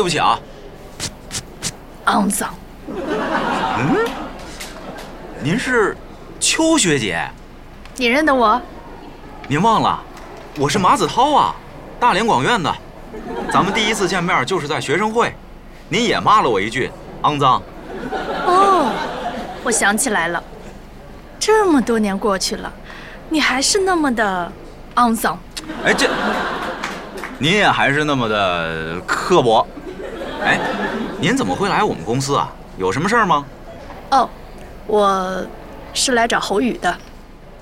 对不起啊。肮脏。嗯，您是邱学姐？你认得我？您忘了，我是马子涛啊，大连广院的。咱们第一次见面就是在学生会，您也骂了我一句肮脏。哦，我想起来了，这么多年过去了，你还是那么的肮脏。哎，这您也还是那么的刻薄。哎，您怎么会来我们公司啊？有什么事儿吗？哦，我是来找侯宇的。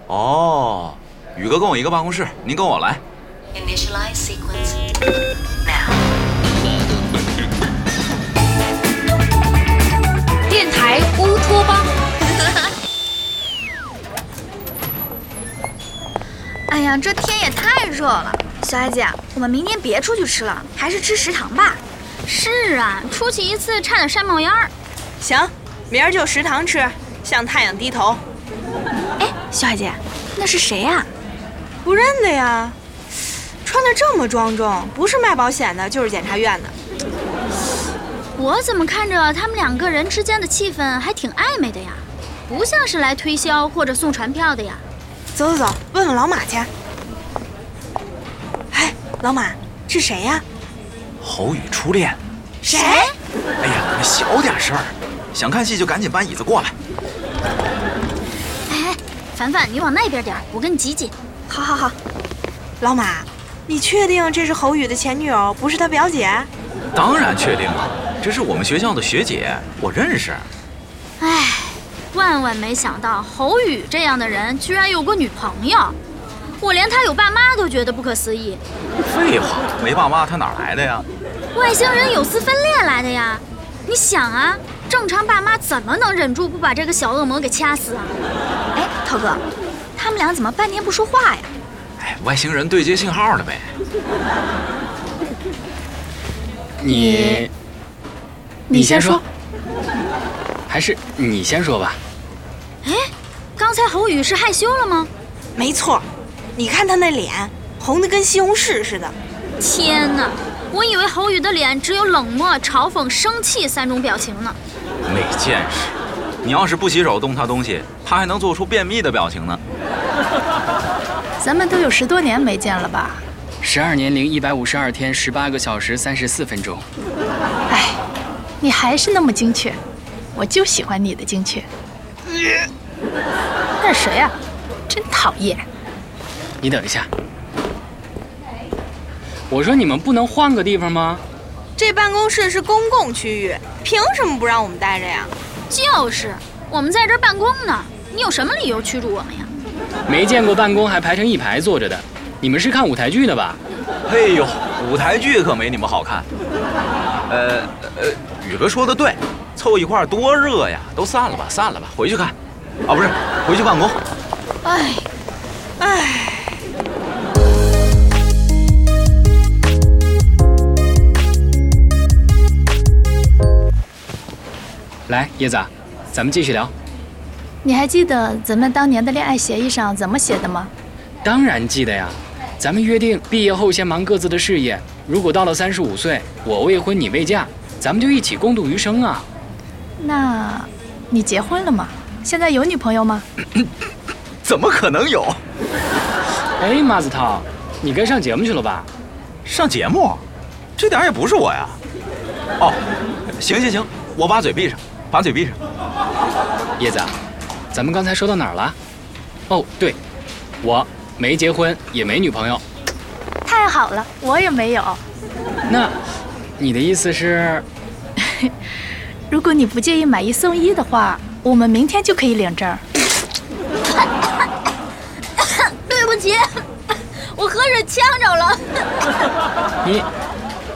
哦，宇哥跟我一个办公室，您跟我来。Initialize sequence now. 电台乌托邦。哎呀，这天也太热了，小艾姐，我们明天别出去吃了，还是吃食堂吧。是啊，出去一次差点晒冒烟儿。行，明儿就食堂吃，向太阳低头。哎，小海姐，那是谁呀、不认得呀，穿的这么庄重，不是卖保险的，就是检察院的。我怎么看着他们两个人之间的气氛还挺暧昧的呀？不像是来推销或者送传票的呀。走走走，问问老马去。哎，老马，是谁呀？侯宇初恋。谁？哎呀，你们小点声儿，想看戏就赶紧搬椅子过来。哎，凡凡，你往那边点儿，我跟你挤挤。好好好，老马，你确定这是侯宇的前女友，不是他表姐？当然确定了，这是我们学校的学姐，我认识。哎，万万没想到侯宇这样的人居然有个女朋友，我连他有爸妈都觉得不可思议。废话，没爸妈他哪来的呀？外星人有丝分裂来的呀！你想啊，正常爸妈怎么能忍住不把这个小恶魔给掐死啊？哎，涛哥，他们俩怎么半天不说话呀？哎，外星人对接信号了呗。你，你先说。还是你先说吧。哎，刚才侯宇是害羞了吗？没错，你看他那脸，红的跟西红柿似的。天哪，我以为侯宇的脸只有冷漠、嘲讽、生气三种表情呢。没见识！你要是不洗手动他东西，他还能做出便秘的表情呢。咱们都有十多年没见了吧？十二年零一百五十二天，十八个小时三十四分钟。哎，你还是那么精确，我就喜欢你的精确。那是谁呀、真讨厌！你等一下，我说你们不能换个地方吗？这办公室是公共区域，凭什么不让我们待着呀？就是，我们在这儿办公呢，你有什么理由驱逐我们呀？没见过办公还排成一排坐着的，你们是看舞台剧的吧？哎呦，舞台剧可没你们好看。呃呃，宇哥说的对，凑一块儿多热呀！都散了吧，散了吧，回去看。啊，不是，回去办公。哎，唉，来，叶子，咱们继续聊。你还记得咱们当年的恋爱协议上怎么写的吗？当然记得呀，咱们约定毕业后先忙各自的事业，如果到了三十五岁，我未婚你未嫁，咱们就一起共度余生啊。那，你结婚了吗？现在有女朋友吗？怎么可能有？哎，马子涛，你该上节目去了吧？上节目？这点也不是我呀。哦，行行行，我把嘴闭上，把嘴闭上。叶子，咱们刚才说到哪儿了？哦，对，我没结婚，也没女朋友。太好了，我也没有。那，你的意思是？如果你不介意买一送一的话，我们明天就可以领证。对不起，我喝水呛着了。你，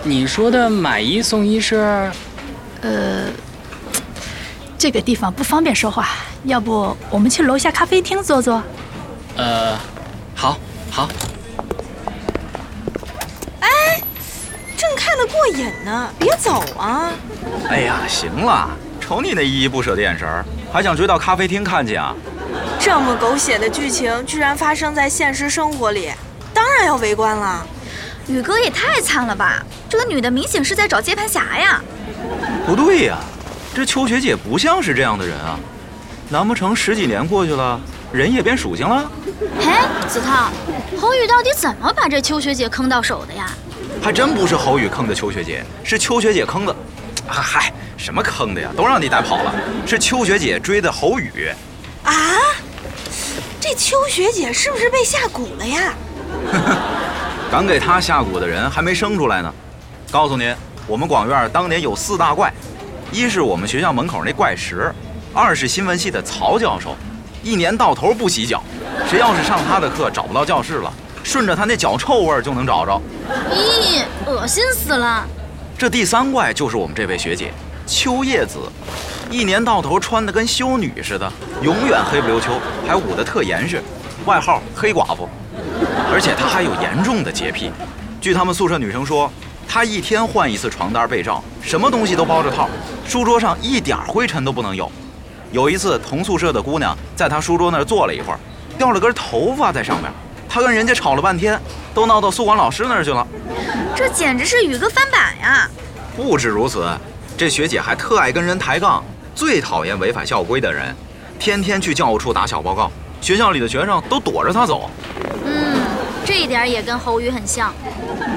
你说的买一送一是？呃，这个地方不方便说话，要不我们去楼下咖啡厅坐坐？呃，好，好。哎正看得过瘾呢，别走啊！哎呀，行了，瞅你那依依不舍的眼神儿，还想追到咖啡厅看去啊？这么狗血的剧情居然发生在现实生活里，当然要围观了。宇哥也太惨了吧！这个女的明显是在找接盘侠呀。不对呀，这秋学姐不像是这样的人啊。难不成十几年过去了，人也变属性了？哎，子韬，侯宇到底怎么把这秋学姐坑到手的呀？还真不是侯宇坑的秋学姐，是秋学姐坑的。啊嗨，什么坑的呀？都让你带跑了。是秋学姐追的侯宇。啊？这秋学姐是不是被下蛊了呀？敢给她下蛊的人还没生出来呢。告诉您，我们广院当年有四大怪，一是我们学校门口那怪石，二是新闻系的曹教授，一年到头不洗脚，谁要是上他的课找不到教室了，顺着他那脚臭味就能找着。咦，恶心死了！这第三怪就是我们这位学姐秋叶子，一年到头穿的跟修女似的，永远黑不溜秋，还捂得特严实，外号黑寡妇。而且她还有严重的洁癖，据他们宿舍女生说，她一天换一次床单被罩，什么东西都包着套，书桌上一点灰尘都不能有。有一次，同宿舍的姑娘在她书桌那儿坐了一会儿，掉了根头发在上面，她跟人家吵了半天，都闹到宿管老师那儿去了。这简直是宇哥翻版呀！不止如此，这学姐还特爱跟人抬杠，最讨厌违反校规的人，天天去教务处打小报告，学校里的学生都躲着她走。嗯，这一点也跟侯宇很像。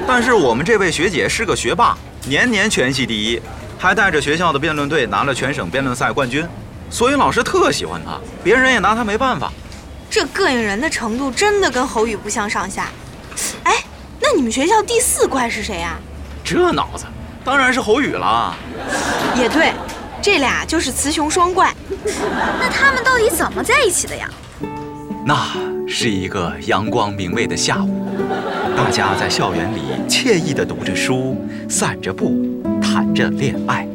但是我们这位学姐是个学霸，年年全系第一，还带着学校的辩论队拿了全省辩论赛冠军，所以老师特喜欢她，别人也拿她没办法。这膈应人的程度真的跟侯宇不相上下。哎，那你们学校第四怪是谁呀？这脑子，当然是侯宇了。也对，这俩就是雌雄双怪。那他们到底怎么在一起的呀？那是一个阳光明媚的下午，大家在校园里惬意地读着书，散着步，谈着恋爱。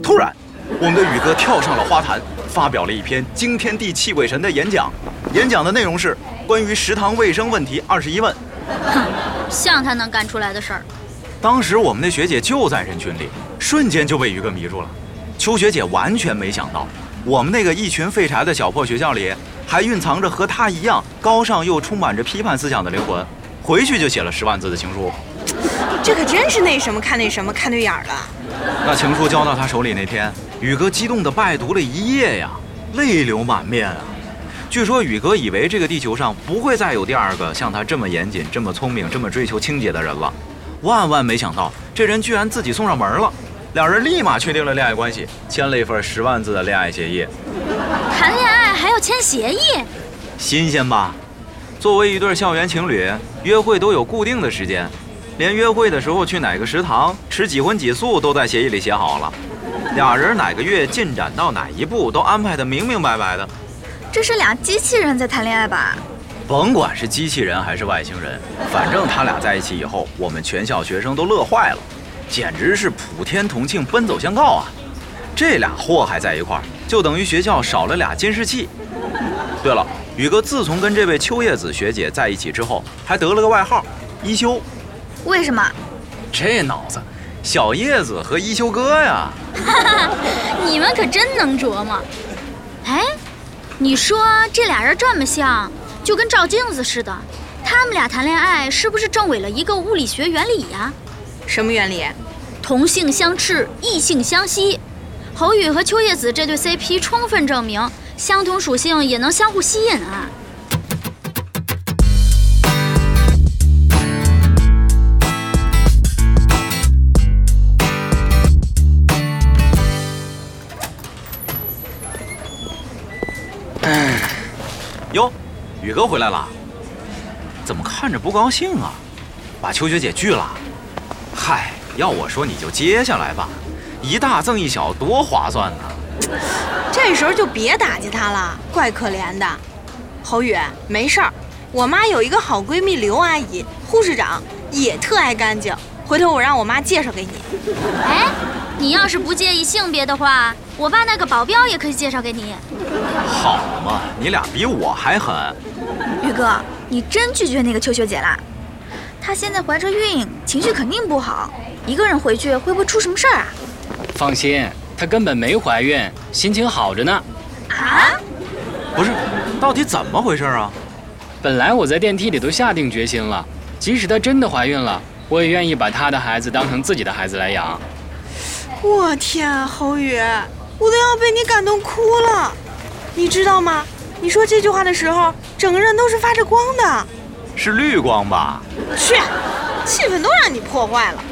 突然，我们的宇哥跳上了花坛，发表了一篇惊天地泣鬼神的演讲。演讲的内容是关于食堂卫生问题二十一问。哼，像他能干出来的事儿。当时我们的学姐就在人群里，瞬间就被宇哥迷住了。邱学姐完全没想到，我们那个一群废柴的小破学校里，还蕴藏着和他一样高尚又充满着批判思想的灵魂。回去就写了十万字的情书。这可真是那什么看那什么看对眼儿了。那情书交到他手里那天，宇哥激动地拜读了一夜呀，泪流满面啊。据说宇哥以为这个地球上不会再有第二个像他这么严谨、这么聪明、这么追求清洁的人了。万万没想到，这人居然自己送上门了。两人立马确定了恋爱关系，签了一份十万字的恋爱协议。谈恋爱还要签协议？新鲜吧？作为一对校园情侣，约会都有固定的时间，连约会的时候去哪个食堂吃几荤几素都在协议里写好了。俩人哪个月进展到哪一步都安排得明明白白的。这是俩机器人在谈恋爱吧？甭管是机器人还是外星人，反正他俩在一起以后，我们全校学生都乐坏了，简直是普天同庆，奔走相告啊！这俩祸害在一块儿，就等于学校少了俩监视器。对了，宇哥自从跟这位秋叶子学姐在一起之后，还得了个外号“一休为什么？”。这脑子，小叶子和一休哥呀！哈哈，你们可真能琢磨。哎，你说这俩人这么像，就跟照镜子似的，他们俩谈恋爱是不是证伪了一个物理学原理呀？什么原理？同性相斥，异性相吸。侯宇和秋叶子这对 CP 充分证明，相同属性也能相互吸引啊！哟，宇哥回来了，怎么看着不高兴啊？把秋学姐拒了？嗨，要我说你就接下来吧，一大赠一小，多划算呢！这时候就别打击他了，怪可怜的。侯宇，没事儿，我妈有一个好闺蜜刘阿姨，护士长，也特爱干净。回头我让我妈介绍给你。哎，你要是不介意性别的话，我爸那个保镖也可以介绍给你。好嘛，你俩比我还狠。宇哥，你真拒绝那个秋学姐啦？她现在怀着孕，情绪肯定不好，一个人回去会不会出什么事儿啊？放心，她根本没怀孕，心情好着呢。啊？不是，到底怎么回事啊？本来我在电梯里都下定决心了，即使她真的怀孕了，我也愿意把她的孩子当成自己的孩子来养。我天啊，侯宇，我都要被你感动哭了。你知道吗？你说这句话的时候，整个人都是发着光的。是绿光吧？去，气氛都让你破坏了。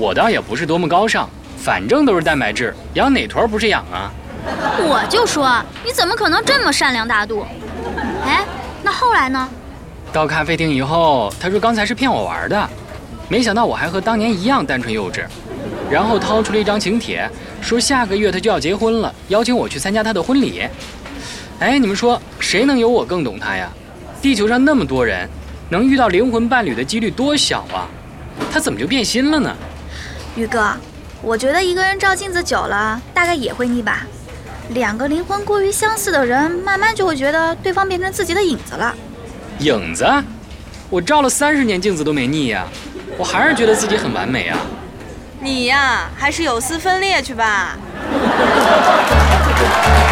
我倒也不是多么高尚，反正都是蛋白质，养哪坨不是养啊？我就说，你怎么可能这么善良大度？哎，那后来呢？到咖啡厅以后，他说刚才是骗我玩的，没想到我还和当年一样单纯幼稚。然后掏出了一张请帖，说下个月他就要结婚了，邀请我去参加他的婚礼。哎，你们说谁能有我更懂他呀？地球上那么多人，能遇到灵魂伴侣的几率多小啊？他怎么就变心了呢？宇哥，我觉得一个人照镜子久了，大概也会腻吧。两个灵魂过于相似的人，慢慢就会觉得对方变成自己的影子了。影子？我照了三十年镜子都没腻呀，我还是觉得自己很完美啊。你呀，还是有丝分裂去吧。